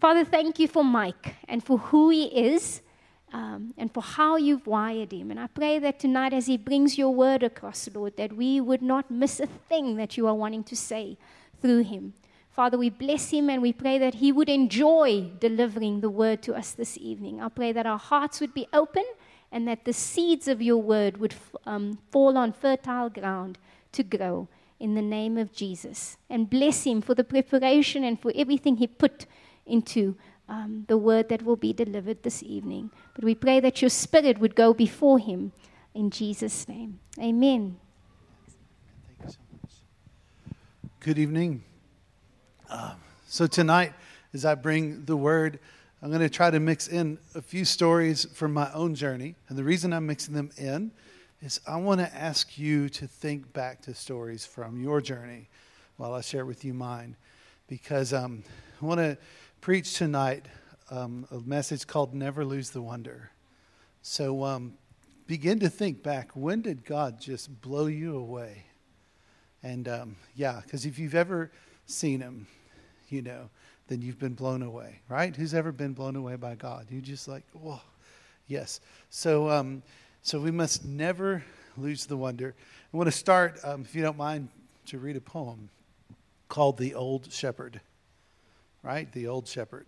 Father, thank you for Mike and for who he is um, and for how you've wired him. And I pray that tonight, as he brings your word across, Lord, that we would not miss a thing that you are wanting to say through him. Father, we bless him and we pray that he would enjoy delivering the word to us this evening. I pray that our hearts would be open and that the seeds of your word would um, fall on fertile ground to grow in the name of Jesus. And bless him for the preparation and for everything he put into um, the word that will be delivered this evening. But we pray that your spirit would go before him in Jesus' name. Amen. Thank you so much. Good evening. Uh, so, tonight, as I bring the word, I'm going to try to mix in a few stories from my own journey. And the reason I'm mixing them in is I want to ask you to think back to stories from your journey while I share with you mine. Because um, I want to preach tonight um, a message called Never Lose the Wonder. So um, begin to think back. When did God just blow you away? And um, yeah, because if you've ever seen Him, you know, then you've been blown away, right? Who's ever been blown away by God? You just like, whoa, yes. So, um, so we must never lose the wonder. I want to start, um, if you don't mind, to read a poem called "The Old Shepherd." Right, the Old Shepherd.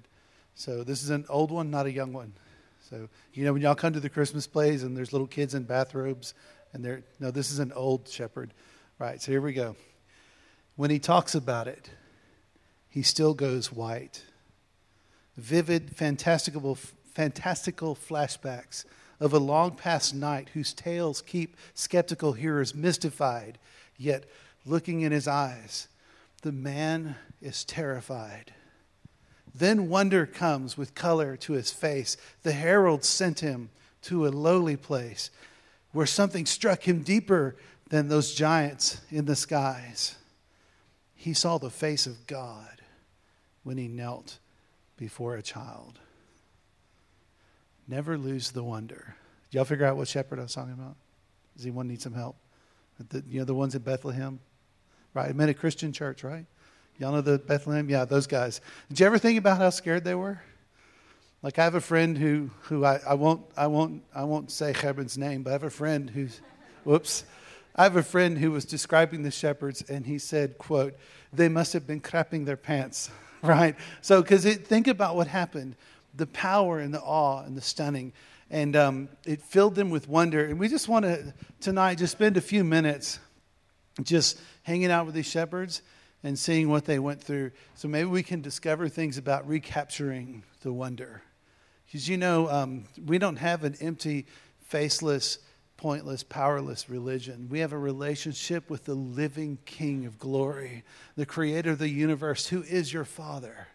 So this is an old one, not a young one. So you know when y'all come to the Christmas plays and there's little kids in bathrobes, and they're no, this is an old shepherd. Right. So here we go. When he talks about it he still goes white. Vivid, fantastical, fantastical flashbacks of a long past night whose tales keep skeptical hearers mystified, yet looking in his eyes, the man is terrified. Then wonder comes with color to his face. The herald sent him to a lowly place where something struck him deeper than those giants in the skies. He saw the face of God when he knelt before a child. Never lose the wonder. Did y'all figure out what shepherd I was talking about? Does anyone need some help? The, you know, the ones in Bethlehem? Right? I met a Christian church, right? Y'all know the Bethlehem? Yeah, those guys. Did you ever think about how scared they were? Like I have a friend who, who I, I won't I won't I won't say Hebron's name, but I have a friend who's whoops. I have a friend who was describing the shepherds and he said, quote, they must have been crapping their pants right? So, because think about what happened the power and the awe and the stunning. And um, it filled them with wonder. And we just want to tonight just spend a few minutes just hanging out with these shepherds and seeing what they went through. So maybe we can discover things about recapturing the wonder. Because you know, um, we don't have an empty, faceless, pointless, powerless religion. We have a relationship with the living King of glory, the creator of the universe, who is your Father,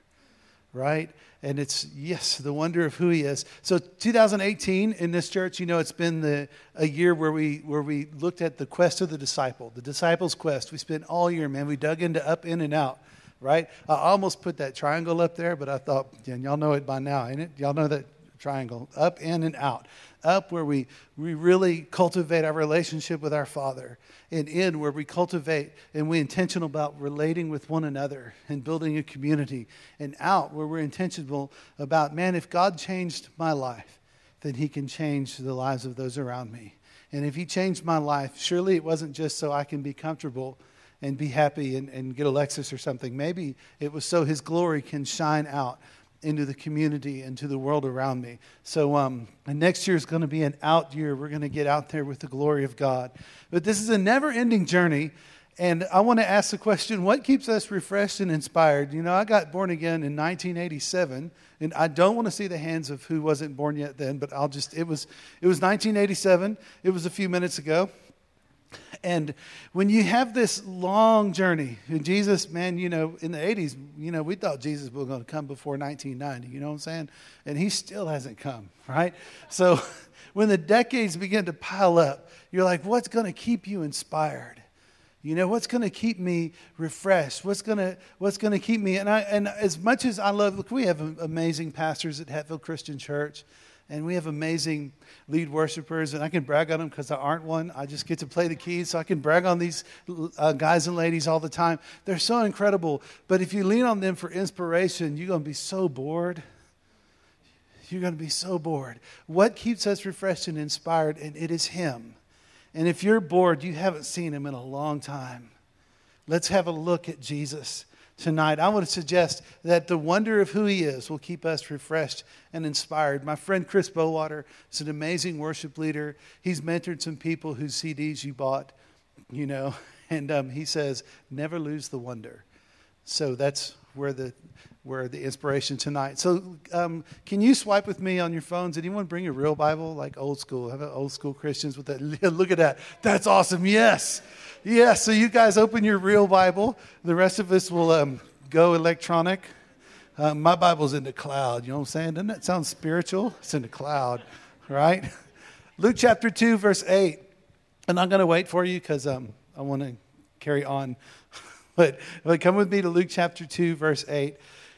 right? And it's, yes, the wonder of who he is. So 2018 in this church, you know, it's been the, a year where we, where we looked at the quest of the disciple, the disciple's quest. We spent all year, man. We dug into up, in, and out right? I almost put that triangle up there, but I thought, and y'all know it by now, ain't it? Y'all know that triangle up, in, and out up where we, we really cultivate our relationship with our Father, and in where we cultivate and we're intentional about relating with one another and building a community, and out where we're intentional about, man, if God changed my life, then He can change the lives of those around me. And if He changed my life, surely it wasn't just so I can be comfortable and be happy and, and get a Lexus or something. Maybe it was so His glory can shine out into the community and to the world around me. So, um, next year is going to be an out year. We're going to get out there with the glory of God. But this is a never ending journey. And I want to ask the question what keeps us refreshed and inspired? You know, I got born again in 1987, and I don't want to see the hands of who wasn't born yet then, but I'll just, it was, it was 1987. It was a few minutes ago. And when you have this long journey, and Jesus, man, you know, in the 80s, you know, we thought Jesus was going to come before 1990, you know what I'm saying? And he still hasn't come, right? So when the decades begin to pile up, you're like, what's going to keep you inspired? You know, what's going to keep me refreshed? What's going to, what's going to keep me? And, I, and as much as I love, look, we have amazing pastors at Hatfield Christian Church and we have amazing lead worshipers, and I can brag on them because I aren't one. I just get to play the keys, so I can brag on these uh, guys and ladies all the time. They're so incredible. But if you lean on them for inspiration, you're going to be so bored. You're going to be so bored. What keeps us refreshed and inspired? And it is Him. And if you're bored, you haven't seen Him in a long time. Let's have a look at Jesus tonight, I want to suggest that the wonder of who He is will keep us refreshed and inspired. My friend Chris Bowater is an amazing worship leader. He's mentored some people whose CDs you bought, you know, and um, he says, never lose the wonder. So that's where the where the inspiration tonight. So, um, can you swipe with me on your phones? Anyone bring a real Bible, like old school? Have old school Christians with that? Look at that. That's awesome. Yes. Yeah, so you guys open your real Bible. The rest of us will um, go electronic. Uh, my Bible's in the cloud. You know what I'm saying? Doesn't that sound spiritual? It's in the cloud, right? Luke chapter 2, verse 8. And I'm going to wait for you because um, I want to carry on. but, but come with me to Luke chapter 2, verse 8.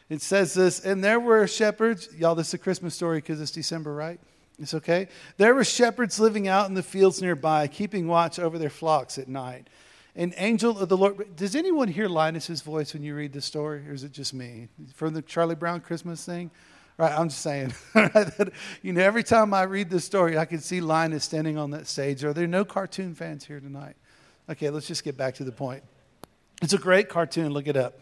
It says this, and there were shepherds. Y'all, this is a Christmas story because it's December, right? It's okay. There were shepherds living out in the fields nearby, keeping watch over their flocks at night. An angel of the Lord. Does anyone hear Linus's voice when you read the story, or is it just me? From the Charlie Brown Christmas thing? Right, I'm just saying. you know, every time I read this story, I can see Linus standing on that stage. Are there no cartoon fans here tonight? Okay, let's just get back to the point. It's a great cartoon. Look it up.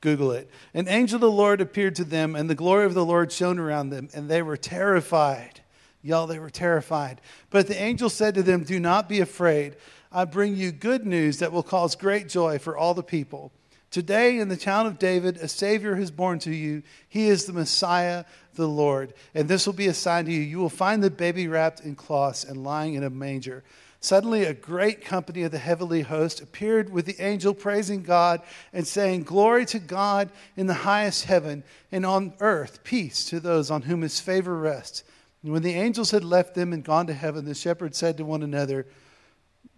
Google it. An angel of the Lord appeared to them, and the glory of the Lord shone around them, and they were terrified. Y'all, they were terrified. But the angel said to them, Do not be afraid. I bring you good news that will cause great joy for all the people. Today, in the town of David, a Savior has born to you. He is the Messiah, the Lord. And this will be a sign to you. You will find the baby wrapped in cloths and lying in a manger. Suddenly, a great company of the heavenly host appeared with the angel, praising God and saying, Glory to God in the highest heaven, and on earth, peace to those on whom his favor rests. And when the angels had left them and gone to heaven, the shepherds said to one another,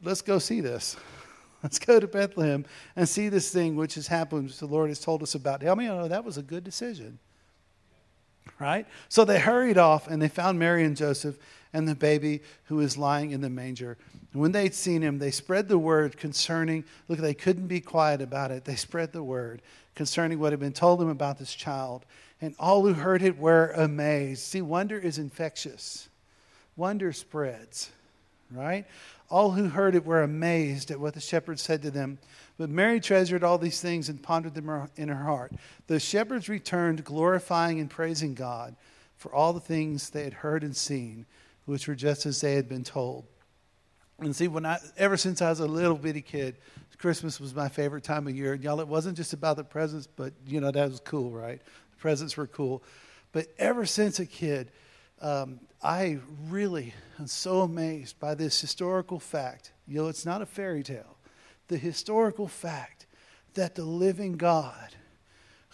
Let's go see this. Let's go to Bethlehem and see this thing which has happened, which the Lord has told us about. How many know that was a good decision? Right? So they hurried off and they found Mary and Joseph and the baby who was lying in the manger. And when they'd seen him, they spread the word concerning, look, they couldn't be quiet about it. They spread the word concerning what had been told them about this child and all who heard it were amazed. See, wonder is infectious, wonder spreads, right? All who heard it were amazed at what the shepherds said to them. But Mary treasured all these things and pondered them in her heart. The shepherds returned, glorifying and praising God for all the things they had heard and seen, which were just as they had been told. And see, when I ever since I was a little bitty kid, Christmas was my favorite time of year. And Y'all, it wasn't just about the presents, but you know that was cool, right? Presents were cool. But ever since a kid, um, I really am so amazed by this historical fact. You know, it's not a fairy tale. The historical fact that the living God,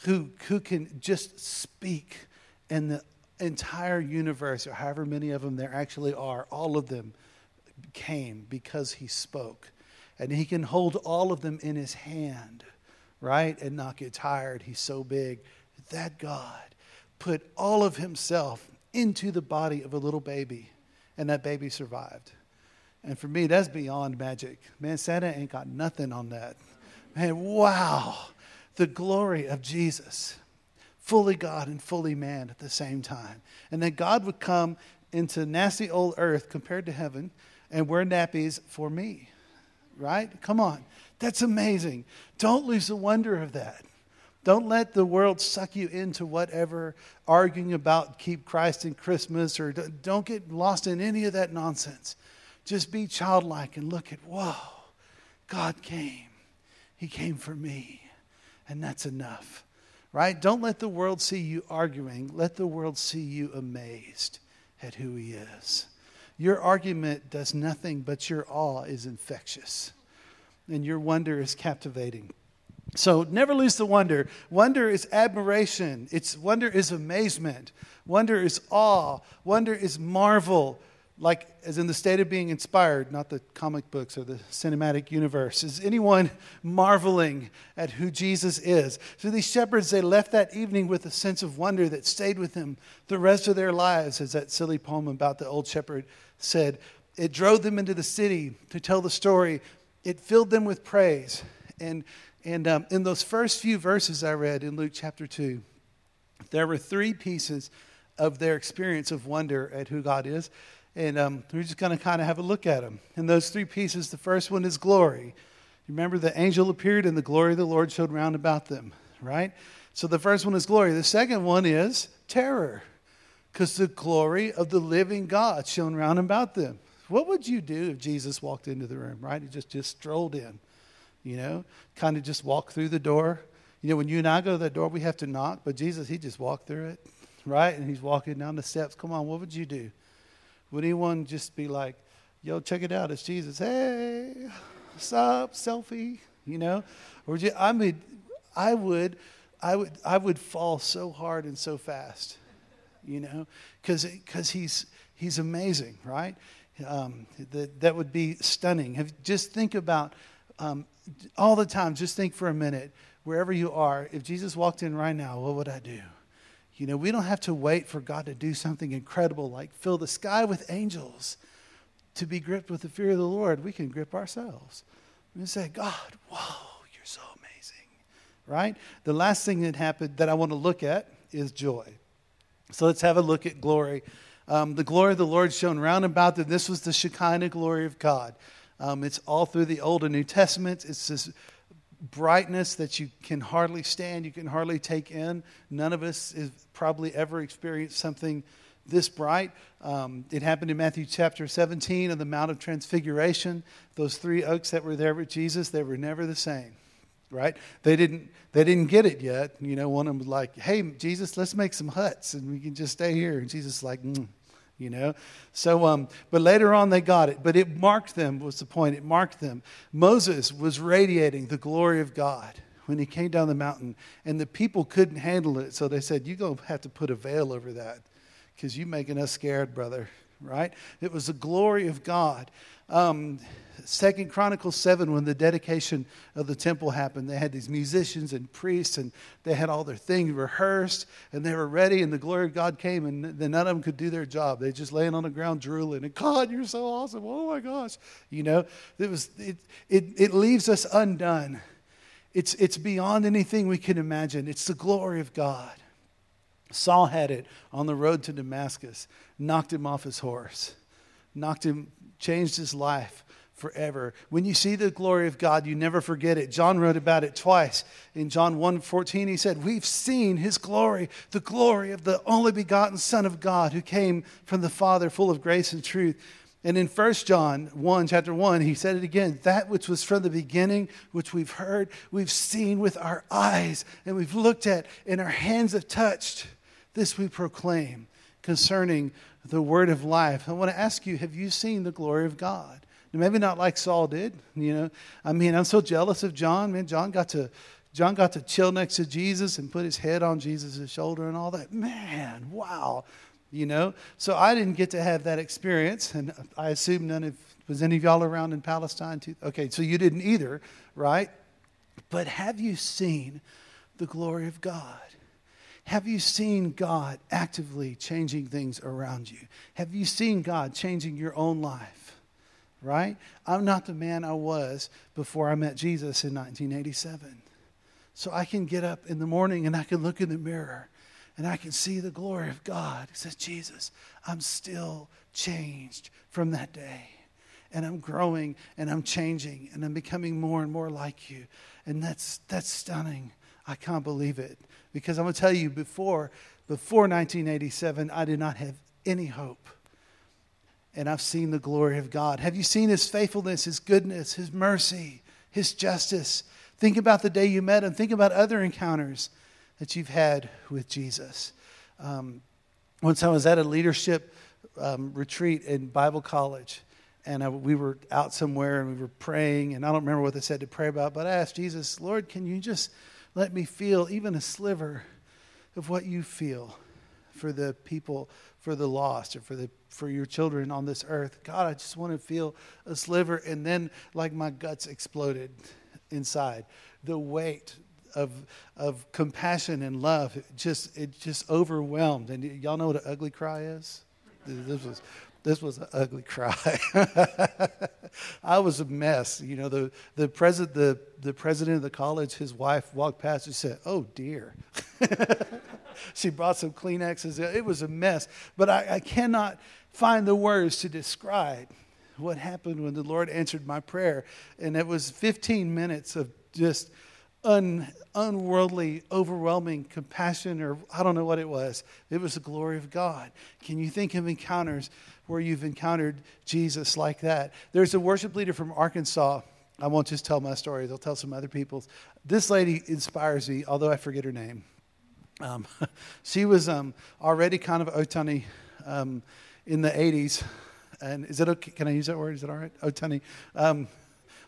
who, who can just speak and the entire universe, or however many of them there actually are, all of them came because he spoke. And he can hold all of them in his hand, right? And not get tired. He's so big that God put all of himself into the body of a little baby, and that baby survived. And for me, that's beyond magic. Man, Santa ain't got nothing on that. Man, wow. The glory of Jesus, fully God and fully man at the same time. And that God would come into nasty old earth compared to heaven and wear nappies for me. Right? Come on. That's amazing. Don't lose the wonder of that. Don't let the world suck you into whatever arguing about keep Christ in Christmas or don't get lost in any of that nonsense. Just be childlike and look at, whoa, God came. He came for me. And that's enough. Right? Don't let the world see you arguing. Let the world see you amazed at who He is. Your argument does nothing, but your awe is infectious. And your wonder is captivating. So never lose the wonder. Wonder is admiration. It's wonder is amazement. Wonder is awe. Wonder is marvel. like as in the state of being inspired, not the comic books or the cinematic universe. Is anyone marveling at who Jesus is? So these shepherds, they left that evening with a sense of wonder that stayed with them the rest of their lives, as that silly poem about the old shepherd said. It drove them into the city to tell the story. It filled them with praise. And, and um, in those first few verses I read in Luke chapter 2, there were three pieces of their experience of wonder at who God is. And um, we're just going to kind of have a look at them. And those three pieces the first one is glory. Remember, the angel appeared and the glory of the Lord showed round about them, right? So the first one is glory. The second one is terror, because the glory of the living God shone round about them. What would you do if Jesus walked into the room, right? He just, just strolled in, you know, kind of just walk through the door. You know, when you and I go to that door, we have to knock, but Jesus, he just walked through it, right? And he's walking down the steps. Come on, what would you do? Would anyone just be like, yo, check it out, it's Jesus. Hey, what's up, selfie? You know? Or you, I mean, I would, I would, I would fall so hard and so fast, you know, because he's he's amazing, right? Um, that that would be stunning. Have, just think about um, all the time. Just think for a minute, wherever you are. If Jesus walked in right now, what would I do? You know, we don't have to wait for God to do something incredible like fill the sky with angels to be gripped with the fear of the Lord. We can grip ourselves. and say, God, whoa, you're so amazing. Right? The last thing that happened that I want to look at is joy. So let's have a look at glory. Um, the glory of the Lord shone round about them. This was the Shekinah glory of God. Um, it's all through the Old and New Testaments. It's this brightness that you can hardly stand, you can hardly take in. None of us have probably ever experienced something this bright. Um, it happened in Matthew chapter 17 on the Mount of Transfiguration. Those three oaks that were there with Jesus, they were never the same, right? They didn't, they didn't get it yet. You know, one of them was like, hey, Jesus, let's make some huts and we can just stay here. And Jesus like, mm, you know? So um, but later on they got it. But it marked them was the point it marked them. Moses was radiating the glory of god when he came down the mountain and the people couldn't handle it. So they said you're going to have to put a veil over that because you're making us scared brother right it was the glory of god um, Second Chronicles 7, when the dedication of the temple happened, they had these musicians and priests, and they had all their things rehearsed, and they were ready, and the glory of God came, and then none of them could do their job. They just laying on the ground drooling, and God, you're so awesome. Oh my gosh. You know, it, was, it, it, it leaves us undone. It's, it's beyond anything we can imagine. It's the glory of God. Saul had it on the road to Damascus, knocked him off his horse, knocked him, changed his life forever. When you see the glory of God, you never forget it. John wrote about it twice. In John 1:14 he said, "We've seen his glory, the glory of the only begotten son of God who came from the Father full of grace and truth." And in 1 John 1, chapter 1, he said it again that which was from the beginning, which we've heard, we've seen with our eyes, and we've looked at, and our hands have touched. This we proclaim concerning the word of life. I want to ask you have you seen the glory of God? Maybe not like Saul did, you know. I mean, I'm so jealous of John. Man, John got to John got to chill next to Jesus and put his head on Jesus' shoulder and all that. Man, wow. You know? So I didn't get to have that experience, and I assume none of was any of y'all around in Palestine too? Okay, so you didn't either, right? But have you seen the glory of God? Have you seen God actively changing things around you? Have you seen God changing your own life? right? I'm not the man I was before I met Jesus in 1987. So I can get up in the morning and I can look in the mirror and I can see the glory of God. It says, Jesus, I'm still changed from that day. And I'm growing and I'm changing and I'm becoming more and more like you. And that's, that's stunning. I can't believe it. Because I'm going to tell you, before, before 1987, I did not have any hope and I've seen the glory of God. Have you seen His faithfulness, His goodness, His mercy, His justice? Think about the day you met Him. Think about other encounters that you've had with Jesus. Um, once I was at a leadership um, retreat in Bible college, and I, we were out somewhere and we were praying, and I don't remember what they said to pray about, but I asked Jesus, Lord, can you just let me feel even a sliver of what you feel for the people, for the lost, or for the for your children on this earth. God, I just want to feel a sliver, and then like my guts exploded inside. The weight of of compassion and love it just it just overwhelmed. And y'all know what an ugly cry is? This was this was an ugly cry. I was a mess. You know, the, the, president, the, the president of the college, his wife walked past and said, Oh, dear. she brought some Kleenexes. It was a mess. But I, I cannot find the words to describe what happened when the Lord answered my prayer. And it was 15 minutes of just un, unworldly, overwhelming compassion, or I don't know what it was. It was the glory of God. Can you think of encounters where you've encountered Jesus like that? There's a worship leader from Arkansas. I won't just tell my story, they'll tell some other people's. This lady inspires me, although I forget her name. Um, she was um, already kind of Otani um, in the 80s. And is it okay? Can I use that word? Is it all right? Otani. Um,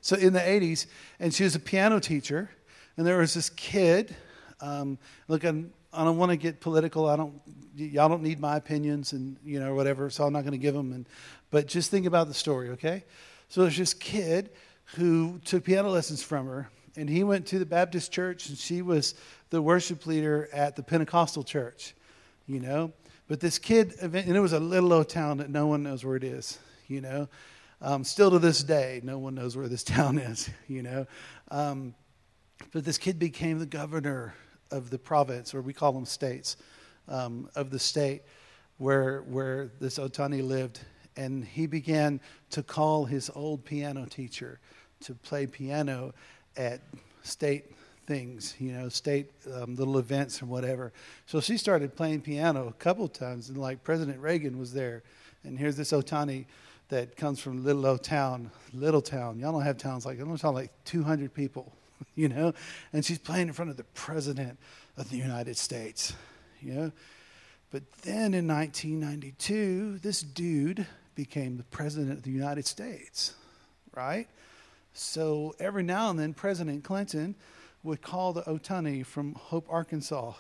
so in the 80s, and she was a piano teacher and there was this kid. Um, look, I'm, I don't want to get political. I don't. Y'all don't need my opinions, and you know whatever. So I'm not going to give them. And but just think about the story, okay? So there's this kid who took piano lessons from her, and he went to the Baptist church, and she was the worship leader at the Pentecostal church, you know. But this kid, and it was a little old town that no one knows where it is, you know. Um, still to this day, no one knows where this town is, you know. Um, but this kid became the governor of the province, or we call them states, um, of the state where, where this Otani lived. And he began to call his old piano teacher to play piano at state things, you know, state um, little events and whatever. So she started playing piano a couple times, and like President Reagan was there. And here's this Otani that comes from little old town, little town. Y'all don't have towns like, I don't talk like 200 people you know? And she's playing in front of the President of the United States, you know? But then in 1992, this dude became the President of the United States, right? So every now and then, President Clinton would call the Otani from Hope, Arkansas,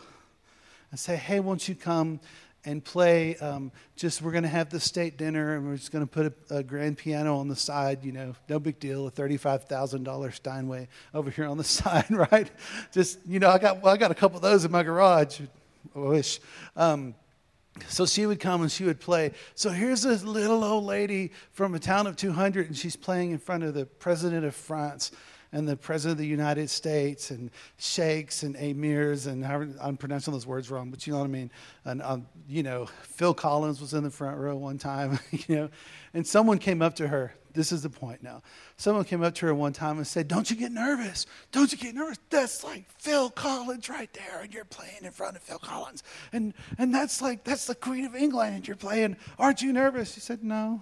and say, hey, won't you come and play. Um, just we're going to have the state dinner, and we're just going to put a, a, grand piano on the side. You know, no big deal. A thirty-five thousand dollar Steinway over here on the side, right? Just you know, I got well, I got a couple of those in my garage. I wish. Um, so she would come and she would play. So here's this little old lady from a town of 200, and she's playing in front of the president of France and the President of the United States and sheikhs and emirs and I'm pronouncing those words wrong, but you know what I mean. And um, you know, Phil Collins was in the front row one time, you know, and someone came up to her. This is the point now. Someone came up to her one time and said, "Don't you get nervous? Don't you get nervous? That's like Phil Collins right there, and you're playing in front of Phil Collins, and and that's like that's the Queen of England, and you're playing. Aren't you nervous?" She said, "No,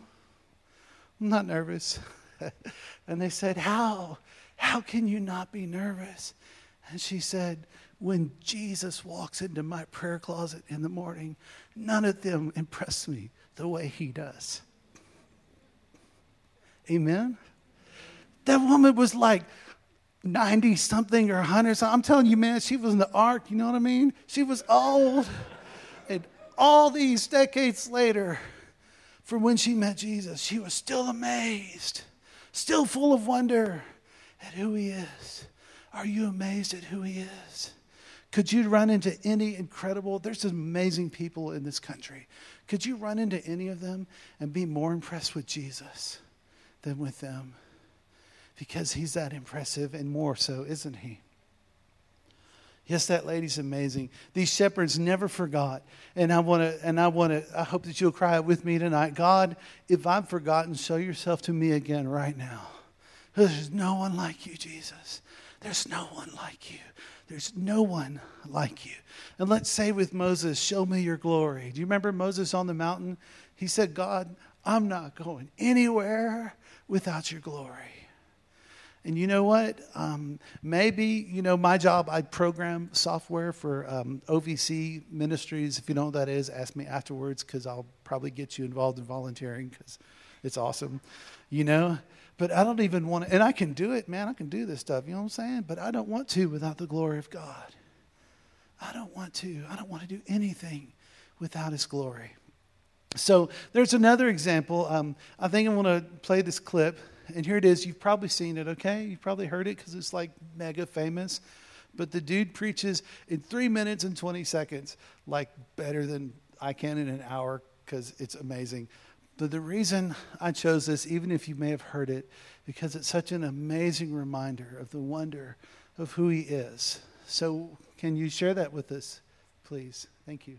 I'm not nervous." and they said, "How?" How can you not be nervous? And she said, When Jesus walks into my prayer closet in the morning, none of them impress me the way he does. Amen? That woman was like 90 something or 100 something. I'm telling you, man, she was in the ark, you know what I mean? She was old. And all these decades later, from when she met Jesus, she was still amazed, still full of wonder at who He is? Are you amazed at who He is? Could you run into any incredible, there's amazing people in this country. Could you run into any of them and be more impressed with Jesus than with them? Because he's that impressive and more so, isn't he? Yes, that lady's amazing. These shepherds never forgot. And I want to and I want to I hope that you'll cry out with me tonight. God, if I've forgotten, show yourself to me again right now. There's no one like you, Jesus. There's no one like you. There's no one like you. And let's say with Moses, Show me your glory. Do you remember Moses on the mountain? He said, God, I'm not going anywhere without your glory. And you know what? Um, maybe, you know, my job, I program software for um, OVC Ministries. If you know what that is, ask me afterwards because I'll probably get you involved in volunteering because it's awesome, you know? But I don't even want to, and I can do it, man. I can do this stuff, you know what I'm saying? But I don't want to without the glory of God. I don't want to. I don't want to do anything without his glory. So there's another example. Um, I think I want to play this clip, and here it is. You've probably seen it, okay? You've probably heard it because it's like mega famous. But the dude preaches in three minutes and 20 seconds, like better than I can in an hour because it's amazing. But the reason I chose this, even if you may have heard it, because it's such an amazing reminder of the wonder of who he is. So, can you share that with us, please? Thank you.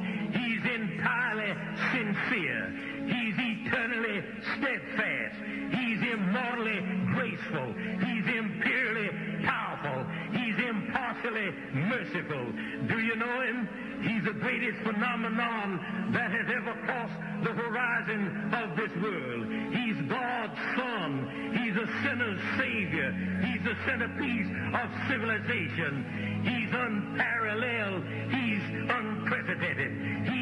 He's entirely sincere. He's eternally steadfast. He's immortally graceful. He's imperially powerful. He's impartially merciful. Do you know him? He's the greatest phenomenon that has ever crossed the horizon of this world. He's God's Son. He's a sinner's Savior. He's the centerpiece of civilization. He's unparalleled. He's unprecedented.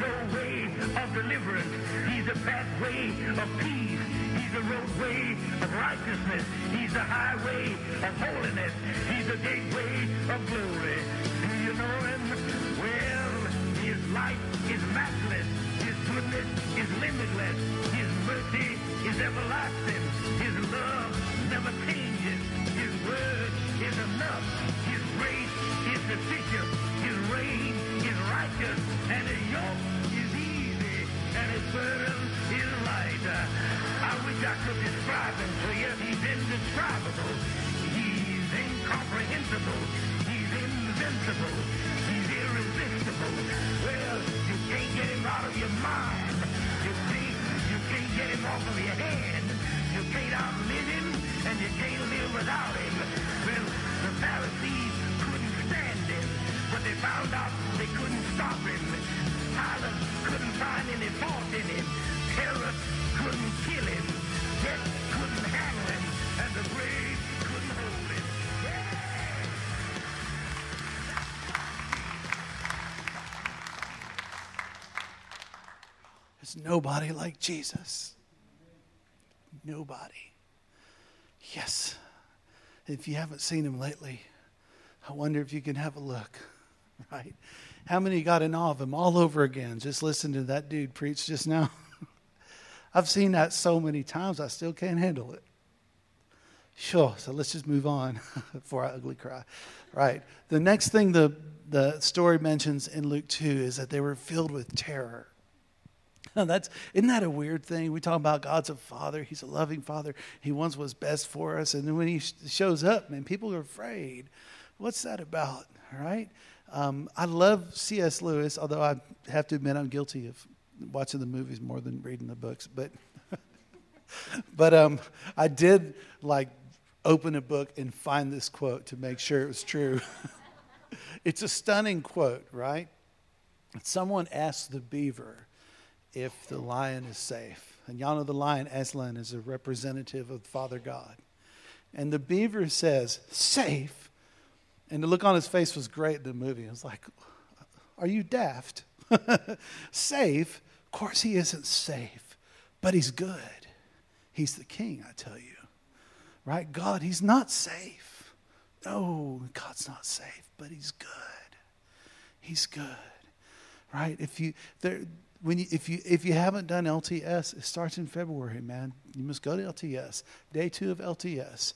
Doorway of deliverance. He's the pathway of peace. He's the roadway of righteousness. He's the highway of holiness. He's the gateway of glory. Do you know him? Well, his light is matchless. His goodness is limitless. His mercy is everlasting. His love I could describe him to. He's indescribable. He's incomprehensible. He's invincible. He's irresistible. Well, you can't get him out of your mind. You can't, you can't get him off of your head. You can't outlive him, and you can't live without him. Well, the Pharisees couldn't stand him, but they found out they couldn't stop him. Pilate couldn't find any fault in him. Herod Nobody like Jesus. Nobody. Yes. If you haven't seen him lately, I wonder if you can have a look, right? How many got in awe of him all over again? Just listen to that dude preach just now. I've seen that so many times, I still can't handle it. Sure, so let's just move on before I ugly cry. Right. The next thing the, the story mentions in Luke 2 is that they were filled with terror. That's isn't that a weird thing? We talk about God's a father. He's a loving father. He wants what's best for us, and then when he sh- shows up, man, people are afraid. What's that about? Right? Um, I love C.S. Lewis, although I have to admit I'm guilty of watching the movies more than reading the books. But but um, I did like open a book and find this quote to make sure it was true. it's a stunning quote, right? Someone asked the beaver if the lion is safe. And y'all the lion, Aslan, is a representative of Father God. And the beaver says, Safe? And the look on his face was great in the movie. It was like, Are you daft? safe? Of course, he isn't safe, but he's good. He's the king, I tell you. Right? God, he's not safe. No, God's not safe, but he's good. He's good. Right? If you there when you, if you if you haven't done LTS, it starts in February, man. You must go to LTS. Day two of LTS,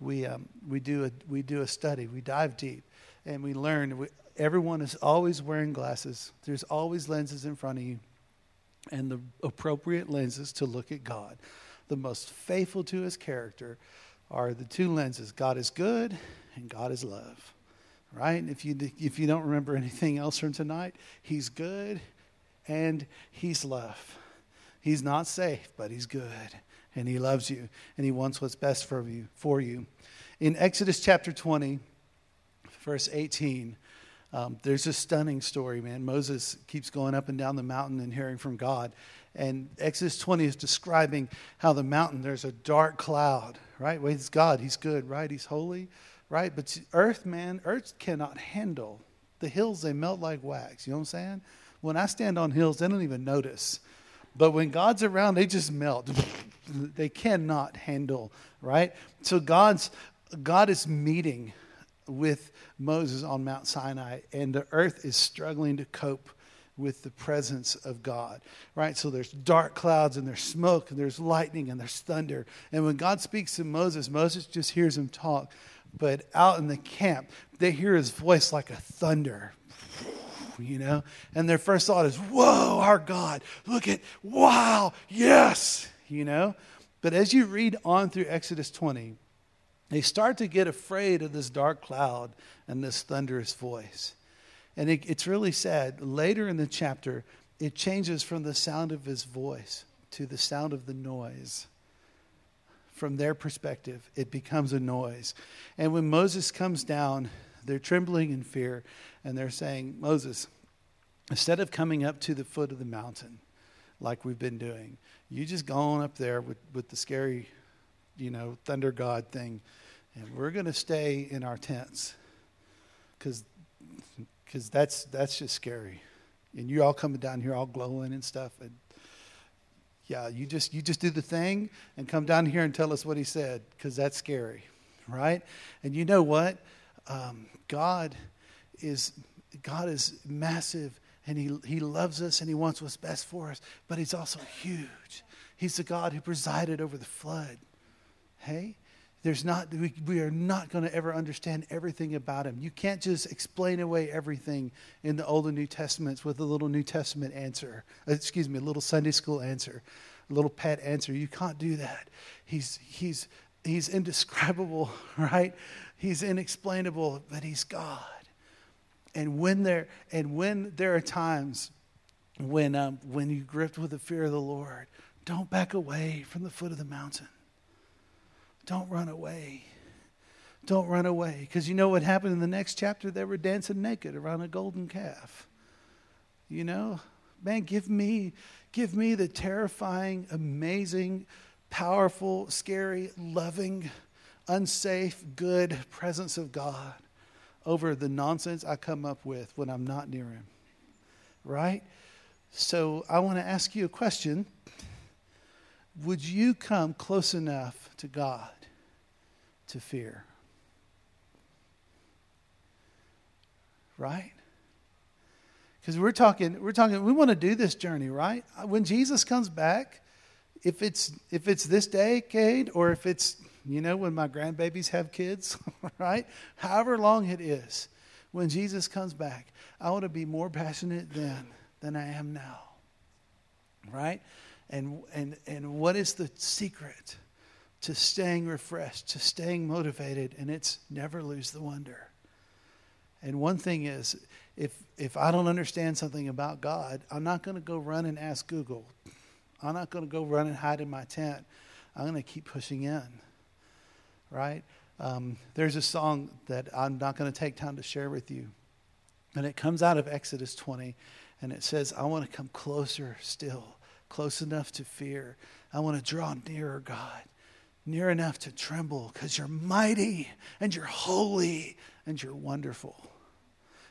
we um, we do a we do a study. We dive deep, and we learn. We, everyone is always wearing glasses. There's always lenses in front of you, and the appropriate lenses to look at God. The most faithful to His character are the two lenses: God is good, and God is love. Right? If you if you don't remember anything else from tonight, He's good, and He's love. He's not safe, but He's good and he loves you and he wants what's best for you for you. In exodus chapter 20 verse 18 um, there's a stunning story man. Moses keeps going up and down the mountain and hearing from god and exodus 20 is describing how the mountain there's a dark cloud right? Well, he's god he's good right? He's holy right? But earth man earth cannot handle the hills they melt like wax you know what i'm saying when i stand on hills they don't even notice but when God's around, they just melt. they cannot handle, right? So God's God is meeting with Moses on Mount Sinai, and the earth is struggling to cope with the presence of God, right? So there's dark clouds and there's smoke and there's lightning and there's thunder. And when God speaks to Moses, Moses just hears him talk. But out in the camp, they hear his voice like a thunder, you know? And their first thought is, whoa, our God, look at, wow, yes, you know? But as you read on through Exodus 20, they start to get afraid of this dark cloud and this thunderous voice. And it, it's really sad. Later in the chapter, it changes from the sound of his voice to the sound of the noise. From their perspective, it becomes a noise. And when Moses comes down, they're trembling in fear and they're saying, Moses, instead of coming up to the foot of the mountain like we've been doing, you just go on up there with, with the scary, you know, thunder god thing, and we're going to stay in our tents because that's that's just scary. And you all coming down here all glowing and stuff, and yeah, you just you just do the thing and come down here and tell us what he said because that's scary, right? And you know what? Um, God is God is massive and he, he loves us and he wants what's best for us, but he's also huge. He's the God who presided over the flood. Hey? There's not, we, we are not going to ever understand everything about him. You can't just explain away everything in the Old and New Testaments with a little New Testament answer. Excuse me, a little Sunday school answer, a little pet answer. You can't do that. He's, he's, he's indescribable, right? He's inexplainable, but he's God. And when there, and when there are times when, um, when you gripped with the fear of the Lord, don't back away from the foot of the mountain. Don't run away. Don't run away. Because you know what happened in the next chapter? They were dancing naked around a golden calf. You know? Man, give me, give me the terrifying, amazing, powerful, scary, loving, unsafe, good presence of God over the nonsense I come up with when I'm not near Him. Right? So I want to ask you a question. Would you come close enough to God to fear? Right? Because we're talking, we're talking, we want to do this journey, right? When Jesus comes back, if it's if it's this day, decade or if it's you know, when my grandbabies have kids, right? However long it is, when Jesus comes back, I want to be more passionate then than I am now. Right? And and and what is the secret to staying refreshed, to staying motivated? And it's never lose the wonder. And one thing is, if if I don't understand something about God, I'm not going to go run and ask Google. I'm not going to go run and hide in my tent. I'm going to keep pushing in right? Um, there's a song that I'm not going to take time to share with you. And it comes out of Exodus 20. And it says, I want to come closer still, close enough to fear. I want to draw nearer, God, near enough to tremble because you're mighty and you're holy and you're wonderful.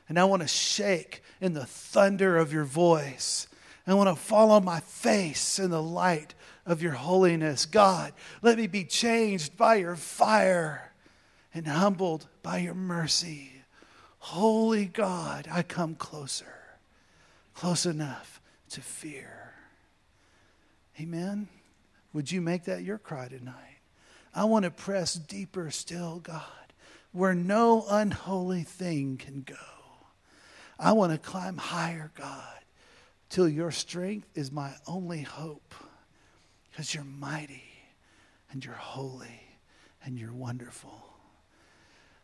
And I want to shake in the thunder of your voice. I want to fall on my face in the light of your holiness. God, let me be changed by your fire and humbled by your mercy. Holy God, I come closer, close enough to fear. Amen. Would you make that your cry tonight? I want to press deeper still, God, where no unholy thing can go. I want to climb higher, God, till your strength is my only hope because you're mighty and you're holy and you're wonderful.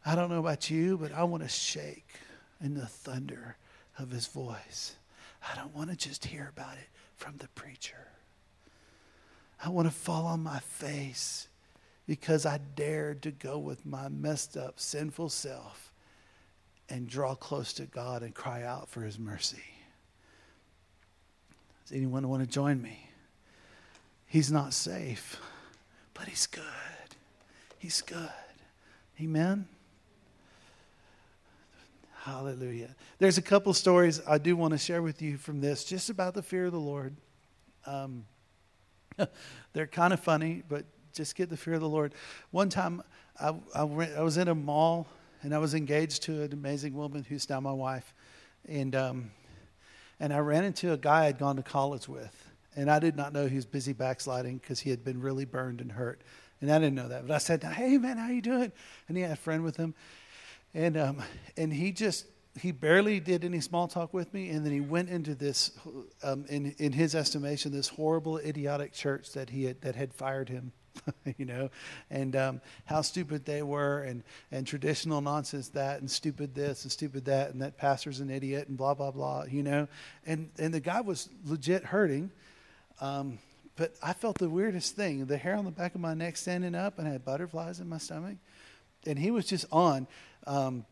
I don't know about you, but I want to shake in the thunder of his voice. I don't want to just hear about it from the preacher. I want to fall on my face because I dared to go with my messed up, sinful self and draw close to God and cry out for his mercy. Does anyone want to join me? He's not safe, but he's good. He's good. Amen. Hallelujah. There's a couple stories I do want to share with you from this, just about the fear of the Lord. Um, they're kind of funny, but just get the fear of the Lord. One time, I, I, went, I was in a mall and I was engaged to an amazing woman who's now my wife, and um, and I ran into a guy I'd gone to college with, and I did not know he was busy backsliding because he had been really burned and hurt, and I didn't know that. But I said, "Hey man, how you doing?" And he had a friend with him, and, um, and he just, he barely did any small talk with me. And then he went into this, um, in, in his estimation, this horrible, idiotic church that, he had, that had fired him. you know, and um, how stupid they were, and, and traditional nonsense that, and stupid this, and stupid that, and that pastor's an idiot, and blah, blah, blah, you know. And, and the guy was legit hurting. Um, but I felt the weirdest thing the hair on the back of my neck standing up, and I had butterflies in my stomach. And he was just on. Um,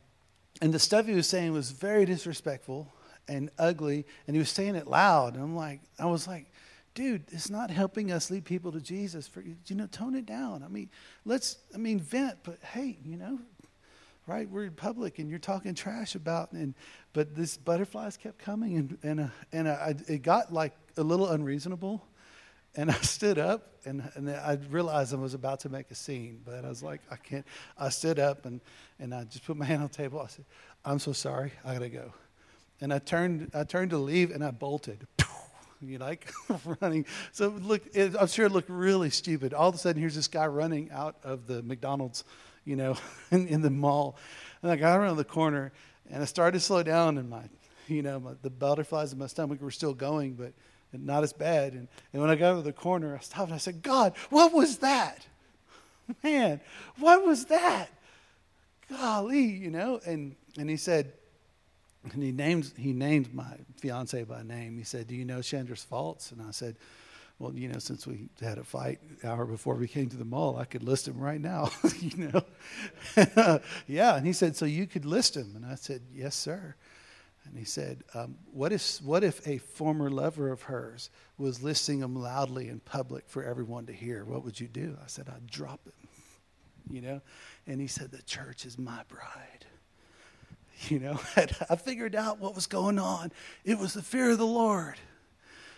and the stuff he was saying was very disrespectful and ugly, and he was saying it loud. And I'm like, I was like, dude, it's not helping us lead people to Jesus. For you know, tone it down. I mean, let's, I mean, vent, but hey, you know, right? We're in public, and you're talking trash about, and but this butterflies kept coming, and and uh, and uh, it got like a little unreasonable. And I stood up and, and I realized I was about to make a scene, but I was like, I can't. I stood up and, and I just put my hand on the table. I said, I'm so sorry. I got to go. And I turned, I turned to leave and I bolted. You like running. So look, I'm sure it looked really stupid. All of a sudden, here's this guy running out of the McDonald's, you know, in, in the mall. And I got around the corner and I started to slow down and my, you know, my, the butterflies in my stomach were still going, but not as bad. And, and when I got to the corner, I stopped and I said, God, what was that? Man, what was that? Golly, you know? And, and he said, and he named, he named my fiance by name. He said, Do you know Chandra's faults? And I said, Well, you know, since we had a fight an hour before we came to the mall, I could list him right now, you know? yeah. And he said, So you could list him? And I said, Yes, sir. And he said, um, what, if, what if a former lover of hers was listing him loudly in public for everyone to hear? What would you do? I said, I'd drop him, you know? And he said, The church is my bride. You know, I figured out what was going on. It was the fear of the Lord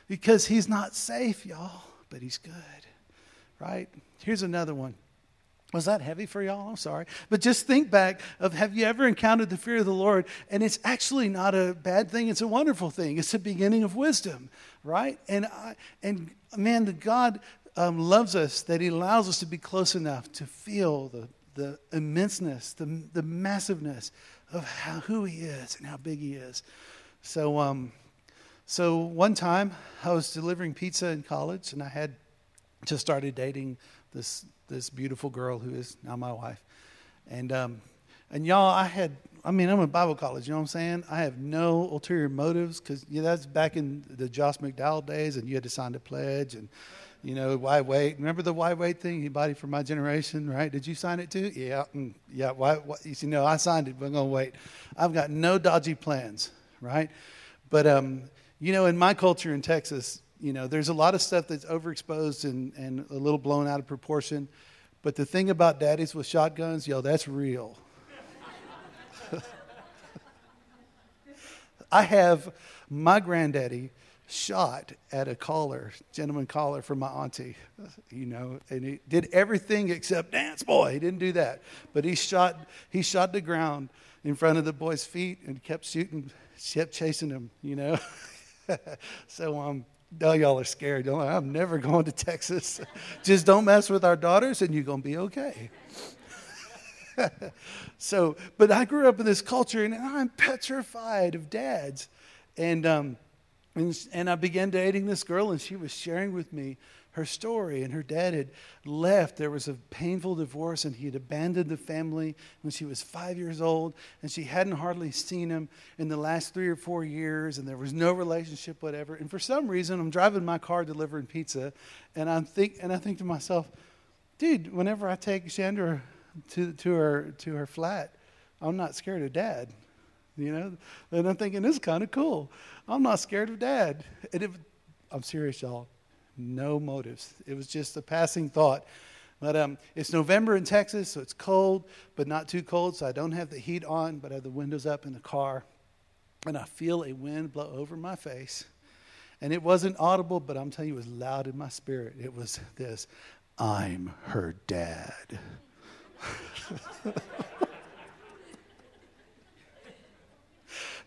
because he's not safe, y'all, but he's good, right? Here's another one. Was that heavy for y'all? I'm sorry. But just think back of have you ever encountered the fear of the Lord? And it's actually not a bad thing. It's a wonderful thing. It's the beginning of wisdom, right? And I, and man, the God um, loves us that He allows us to be close enough to feel the the immenseness, the the massiveness of how, who He is and how big He is. So um, so one time I was delivering pizza in college, and I had just started dating this this beautiful girl who is now my wife. And um, and y'all, I had I mean, I'm in Bible college, you know what I'm saying? I have no ulterior motives because yeah, that's back in the Josh McDowell days, and you had to sign the pledge and, you know, why wait? Remember the why wait thing? Anybody from my generation, right? Did you sign it too? Yeah, mm, yeah. Why? why you see, no, I signed it, but I'm to wait. I've got no dodgy plans, right? But, um, you know, in my culture in Texas, you know, there's a lot of stuff that's overexposed and, and a little blown out of proportion. But the thing about daddies with shotguns, yo, that's real. I have my granddaddy shot at a caller, gentleman caller for my auntie, you know, and he did everything except dance. Boy, he didn't do that, but he shot he shot the ground in front of the boy's feet and kept shooting, kept chasing him, you know. so um, no, y'all are scared. Y'all, I'm never going to Texas. Just don't mess with our daughters, and you're gonna be okay. so, but I grew up in this culture, and I'm petrified of dads, and um, and, and I began dating this girl, and she was sharing with me her story. And her dad had left. There was a painful divorce, and he had abandoned the family when she was five years old. And she hadn't hardly seen him in the last three or four years, and there was no relationship, whatever. And for some reason, I'm driving my car delivering pizza, and, I'm think, and I think to myself, dude, whenever I take Chandra to, to, her, to her flat, I'm not scared of dad. You know, and I'm thinking this is kind of cool. I'm not scared of dad. And it, I'm serious, y'all. No motives. It was just a passing thought. But um, it's November in Texas, so it's cold, but not too cold. So I don't have the heat on, but I have the windows up in the car. And I feel a wind blow over my face. And it wasn't audible, but I'm telling you, it was loud in my spirit. It was this I'm her dad.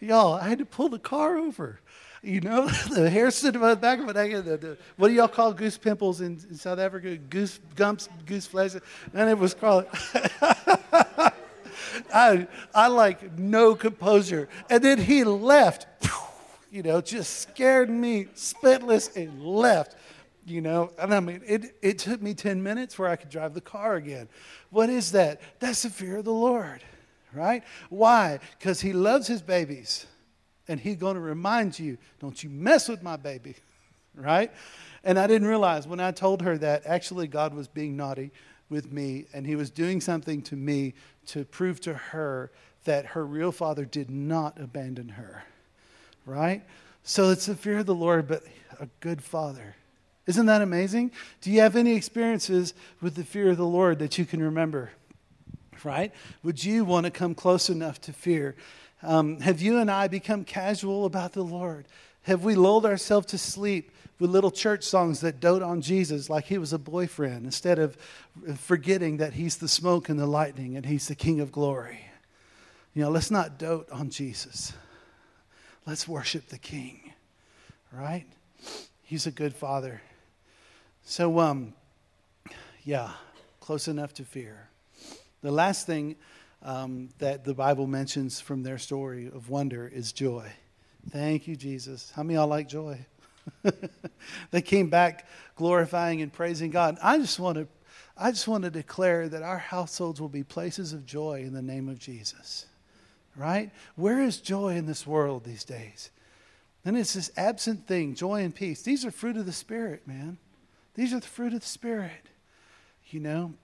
Y'all, I had to pull the car over. You know, the hair stood on the back of my neck. The, the, what do y'all call goose pimples in, in South Africa? Goose gumps, goose flesh. And it was called. I, I like no composure. And then he left, you know, just scared me spitless and left, you know. And I mean, it, it took me 10 minutes where I could drive the car again. What is that? That's the fear of the Lord right? Why? Because he loves his babies. And he's going to remind you, don't you mess with my baby, right? And I didn't realize when I told her that actually God was being naughty with me and he was doing something to me to prove to her that her real father did not abandon her, right? So it's the fear of the Lord, but a good father. Isn't that amazing? Do you have any experiences with the fear of the Lord that you can remember? right? Would you want to come close enough to fear? Um, have you and I become casual about the Lord? Have we lulled ourselves to sleep with little church songs that dote on Jesus like he was a boyfriend instead of forgetting that he's the smoke and the lightning and he's the King of glory? You know, let's not dote on Jesus. Let's worship the King, right? He's a good father. So, um, yeah, close enough to fear. The last thing um, that the Bible mentions from their story of wonder is joy. Thank you, Jesus. How many y'all like joy? they came back glorifying and praising God. I just want to I just want to declare that our households will be places of joy in the name of Jesus. Right? Where is joy in this world these days? And it's this absent thing, joy and peace. These are fruit of the Spirit, man. These are the fruit of the Spirit. You know,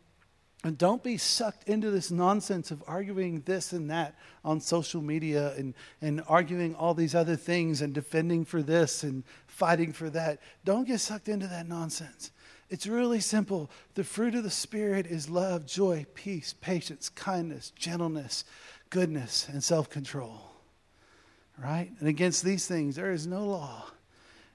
and don't be sucked into this nonsense of arguing this and that on social media and, and arguing all these other things and defending for this and fighting for that. Don't get sucked into that nonsense. It's really simple. The fruit of the Spirit is love, joy, peace, patience, kindness, gentleness, goodness, and self control. Right? And against these things, there is no law.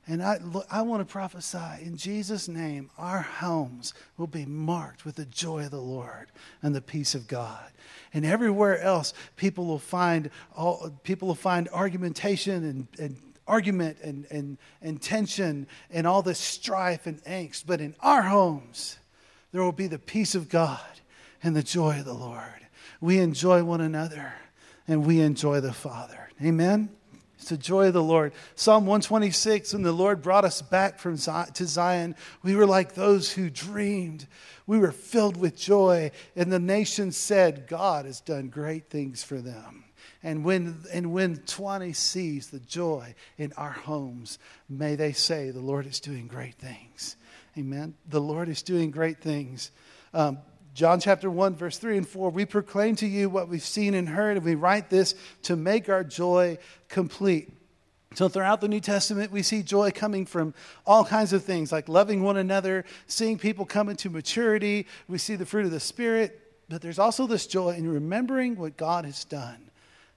And I, I want to prophesy in Jesus' name, our homes will be marked with the joy of the Lord and the peace of God. And everywhere else, people will find, all, people will find argumentation and, and argument and, and, and tension and all this strife and angst. But in our homes, there will be the peace of God and the joy of the Lord. We enjoy one another and we enjoy the Father. Amen. It's the joy of the Lord. Psalm 126 When the Lord brought us back from Zion, to Zion, we were like those who dreamed. We were filled with joy, and the nation said, God has done great things for them. And when, and when 20 sees the joy in our homes, may they say, The Lord is doing great things. Amen. The Lord is doing great things. Um, John chapter 1, verse 3 and 4 We proclaim to you what we've seen and heard, and we write this to make our joy complete. So, throughout the New Testament, we see joy coming from all kinds of things, like loving one another, seeing people come into maturity. We see the fruit of the Spirit, but there's also this joy in remembering what God has done,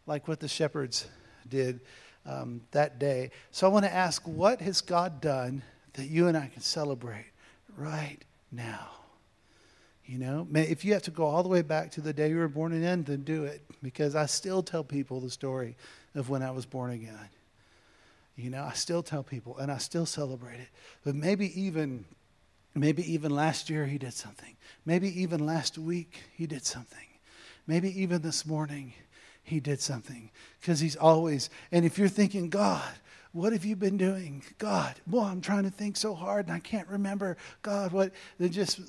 like what the shepherds did um, that day. So I want to ask, what has God done that you and I can celebrate right now? You know, if you have to go all the way back to the day you were born again, then do it. Because I still tell people the story of when I was born again. You know, I still tell people and I still celebrate it. But maybe even maybe even last year he did something. Maybe even last week he did something. Maybe even this morning he did something. Because he's always and if you're thinking, God, what have you been doing? God, well, I'm trying to think so hard and I can't remember. God, what then just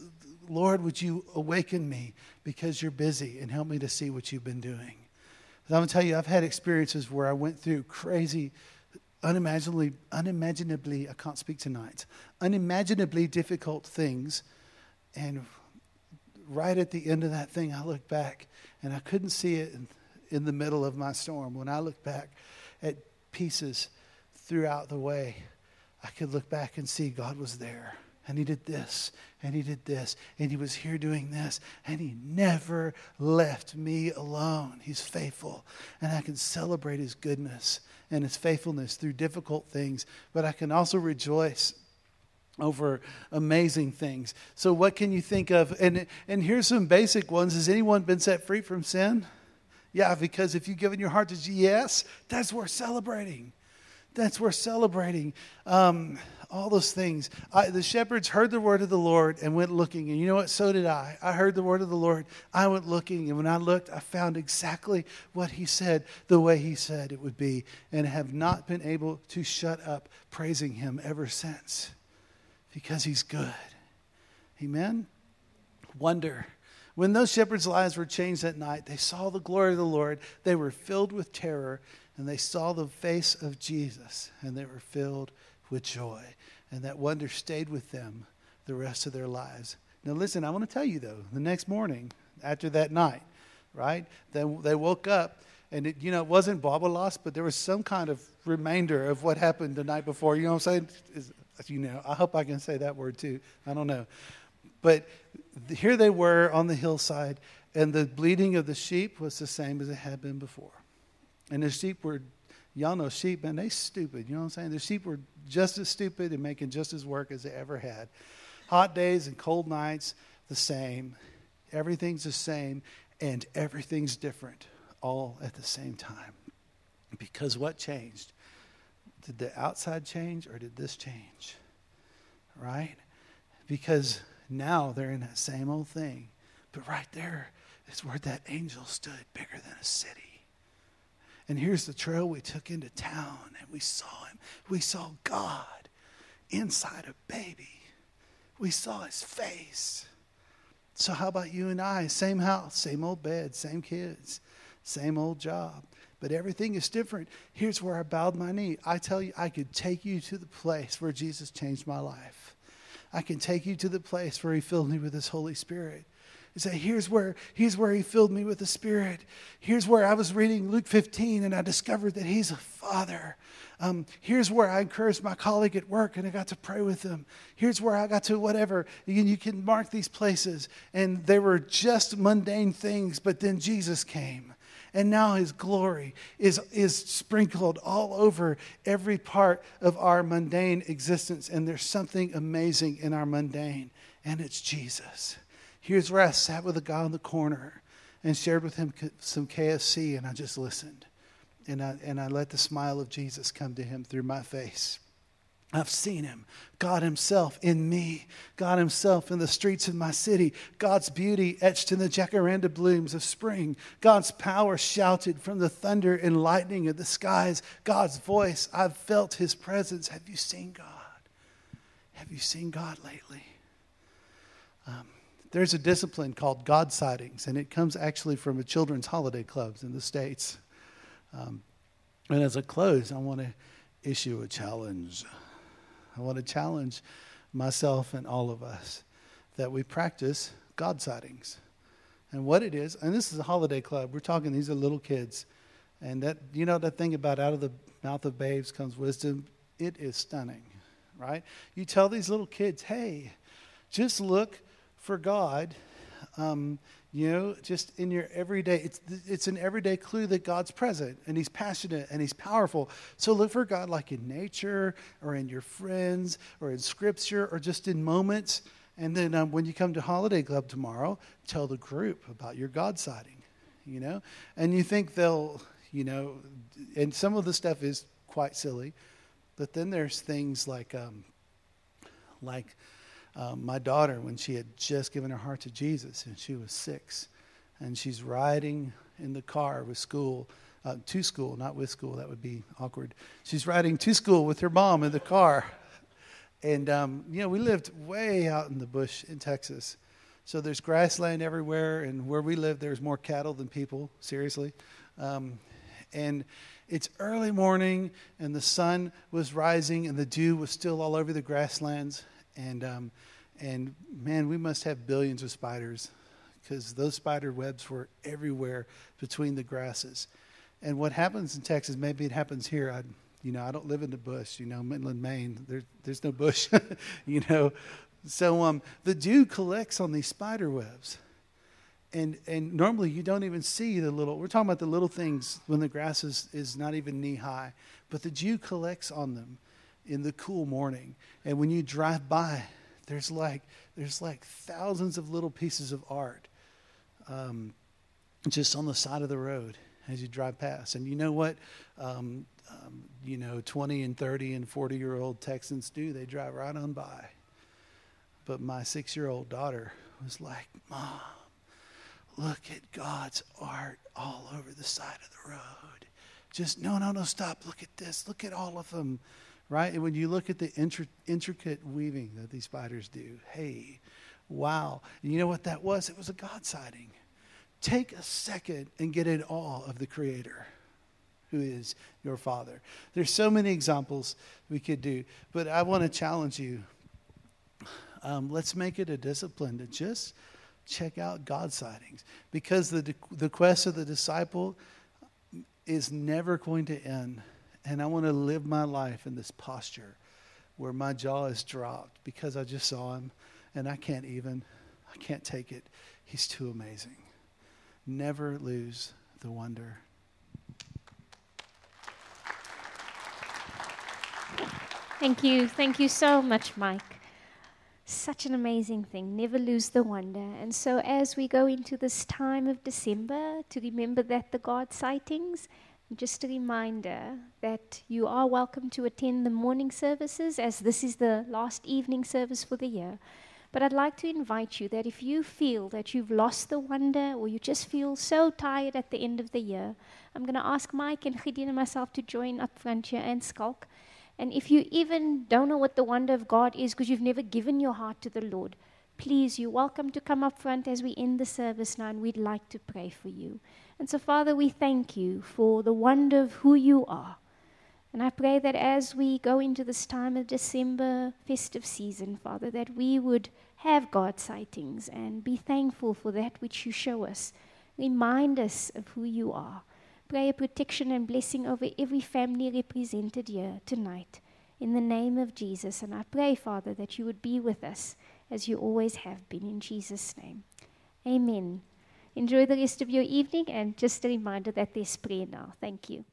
Lord, would you awaken me because you're busy and help me to see what you've been doing. I'm going to tell you, I've had experiences where I went through crazy unimaginably, unimaginably, I can't speak tonight, unimaginably difficult things. And right at the end of that thing, I looked back and I couldn't see it in, in the middle of my storm. When I looked back at pieces throughout the way, I could look back and see God was there. And he did this, and he did this, and he was here doing this, and he never left me alone. He's faithful, and I can celebrate his goodness and his faithfulness through difficult things, but I can also rejoice over amazing things. So what can you think of? And and here's some basic ones. Has anyone been set free from sin? Yeah, because if you've given your heart to Jesus, that's worth celebrating. That's worth celebrating. Um, all those things. I, the shepherds heard the word of the Lord and went looking. And you know what? So did I. I heard the word of the Lord. I went looking. And when I looked, I found exactly what he said, the way he said it would be, and have not been able to shut up praising him ever since because he's good. Amen? Wonder. When those shepherds' lives were changed that night, they saw the glory of the Lord. They were filled with terror, and they saw the face of Jesus, and they were filled with joy and that wonder stayed with them the rest of their lives. Now, listen, I want to tell you though, the next morning after that night, right? Then they woke up, and it, you know, it wasn't Baba lost, but there was some kind of remainder of what happened the night before. You know what I'm saying? Is, you know, I hope I can say that word too. I don't know. But here they were on the hillside, and the bleating of the sheep was the same as it had been before. And the sheep were y'all know sheep, man, they stupid. You know what I'm saying? The sheep were just as stupid and making just as work as they ever had. Hot days and cold nights, the same. Everything's the same, and everything's different all at the same time. Because what changed? Did the outside change or did this change? Right? Because now they're in that same old thing. But right there is where that angel stood, bigger than a city. And here's the trail we took into town, and we saw him. We saw God inside a baby. We saw his face. So, how about you and I? Same house, same old bed, same kids, same old job. But everything is different. Here's where I bowed my knee. I tell you, I could take you to the place where Jesus changed my life. I can take you to the place where he filled me with his Holy Spirit. You said, here's where, here's where he filled me with the Spirit. Here's where I was reading Luke 15 and I discovered that he's a father. Um, here's where I encouraged my colleague at work and I got to pray with him. Here's where I got to whatever. You, you can mark these places. And they were just mundane things, but then Jesus came. And now his glory is, is sprinkled all over every part of our mundane existence. And there's something amazing in our mundane, and it's Jesus. Here's where I sat with a guy in the corner and shared with him some KFC, and I just listened. And I, and I let the smile of Jesus come to him through my face. I've seen him, God Himself in me, God Himself in the streets of my city, God's beauty etched in the jacaranda blooms of spring, God's power shouted from the thunder and lightning of the skies, God's voice. I've felt His presence. Have you seen God? Have you seen God lately? Um, there's a discipline called God sightings, and it comes actually from a children's holiday clubs in the States. Um, and as a close, I want to issue a challenge. I want to challenge myself and all of us that we practice God sightings. And what it is, and this is a holiday club, we're talking, these are little kids. And that, you know, that thing about out of the mouth of babes comes wisdom, it is stunning, right? You tell these little kids, hey, just look for God um, You know, just in your everyday, it's, it's an everyday clue that God's present and He's passionate and He's powerful. So look for God like in nature or in your friends or in scripture or just in moments. And then um, when you come to Holiday Club tomorrow, tell the group about your God sighting, you know? And you think they'll, you know, and some of the stuff is quite silly, but then there's things like, um, like, um, my daughter when she had just given her heart to Jesus and she was six. And she's riding in the car with school, uh, to school, not with school, that would be awkward. She's riding to school with her mom in the car. And, um, you know, we lived way out in the bush in Texas. So there's grassland everywhere, and where we live, there's more cattle than people, seriously. Um, and it's early morning, and the sun was rising, and the dew was still all over the grasslands and um, and man, we must have billions of spiders because those spider webs were everywhere between the grasses. And what happens in Texas, maybe it happens here. I, you know, I don't live in the bush. You know, Midland, Maine. There, there's no bush. you know, so um, the dew collects on these spider webs, and and normally you don't even see the little. We're talking about the little things when the grass is, is not even knee high, but the dew collects on them in the cool morning. And when you drive by, there's like there's like thousands of little pieces of art um, just on the side of the road as you drive past. And you know what? Um, um, you know, 20 and 30 and 40 year old Texans do. They drive right on by. But my six year old daughter was like, Mom, look at God's art all over the side of the road. Just, no, no, no, stop. Look at this. Look at all of them right? And when you look at the intricate weaving that these spiders do, hey, wow. And you know what that was? It was a God sighting. Take a second and get in awe of the Creator who is your Father. There's so many examples we could do, but I want to challenge you. Um, let's make it a discipline to just check out God sightings because the, the quest of the disciple is never going to end and I want to live my life in this posture where my jaw is dropped because I just saw him and I can't even, I can't take it. He's too amazing. Never lose the wonder. Thank you. Thank you so much, Mike. Such an amazing thing. Never lose the wonder. And so, as we go into this time of December, to remember that the God sightings just a reminder that you are welcome to attend the morning services as this is the last evening service for the year. But I'd like to invite you that if you feel that you've lost the wonder or you just feel so tired at the end of the year, I'm going to ask Mike and Gideon and myself to join up front here and skulk. And if you even don't know what the wonder of God is because you've never given your heart to the Lord, please, you're welcome to come up front as we end the service now, and we'd like to pray for you. And so, Father, we thank you for the wonder of who you are. And I pray that as we go into this time of December festive season, Father, that we would have God sightings and be thankful for that which you show us. Remind us of who you are. Pray a protection and blessing over every family represented here tonight. In the name of Jesus. And I pray, Father, that you would be with us as you always have been. In Jesus' name. Amen. Enjoy the rest of your evening, and just a reminder that there's prayer now. Thank you.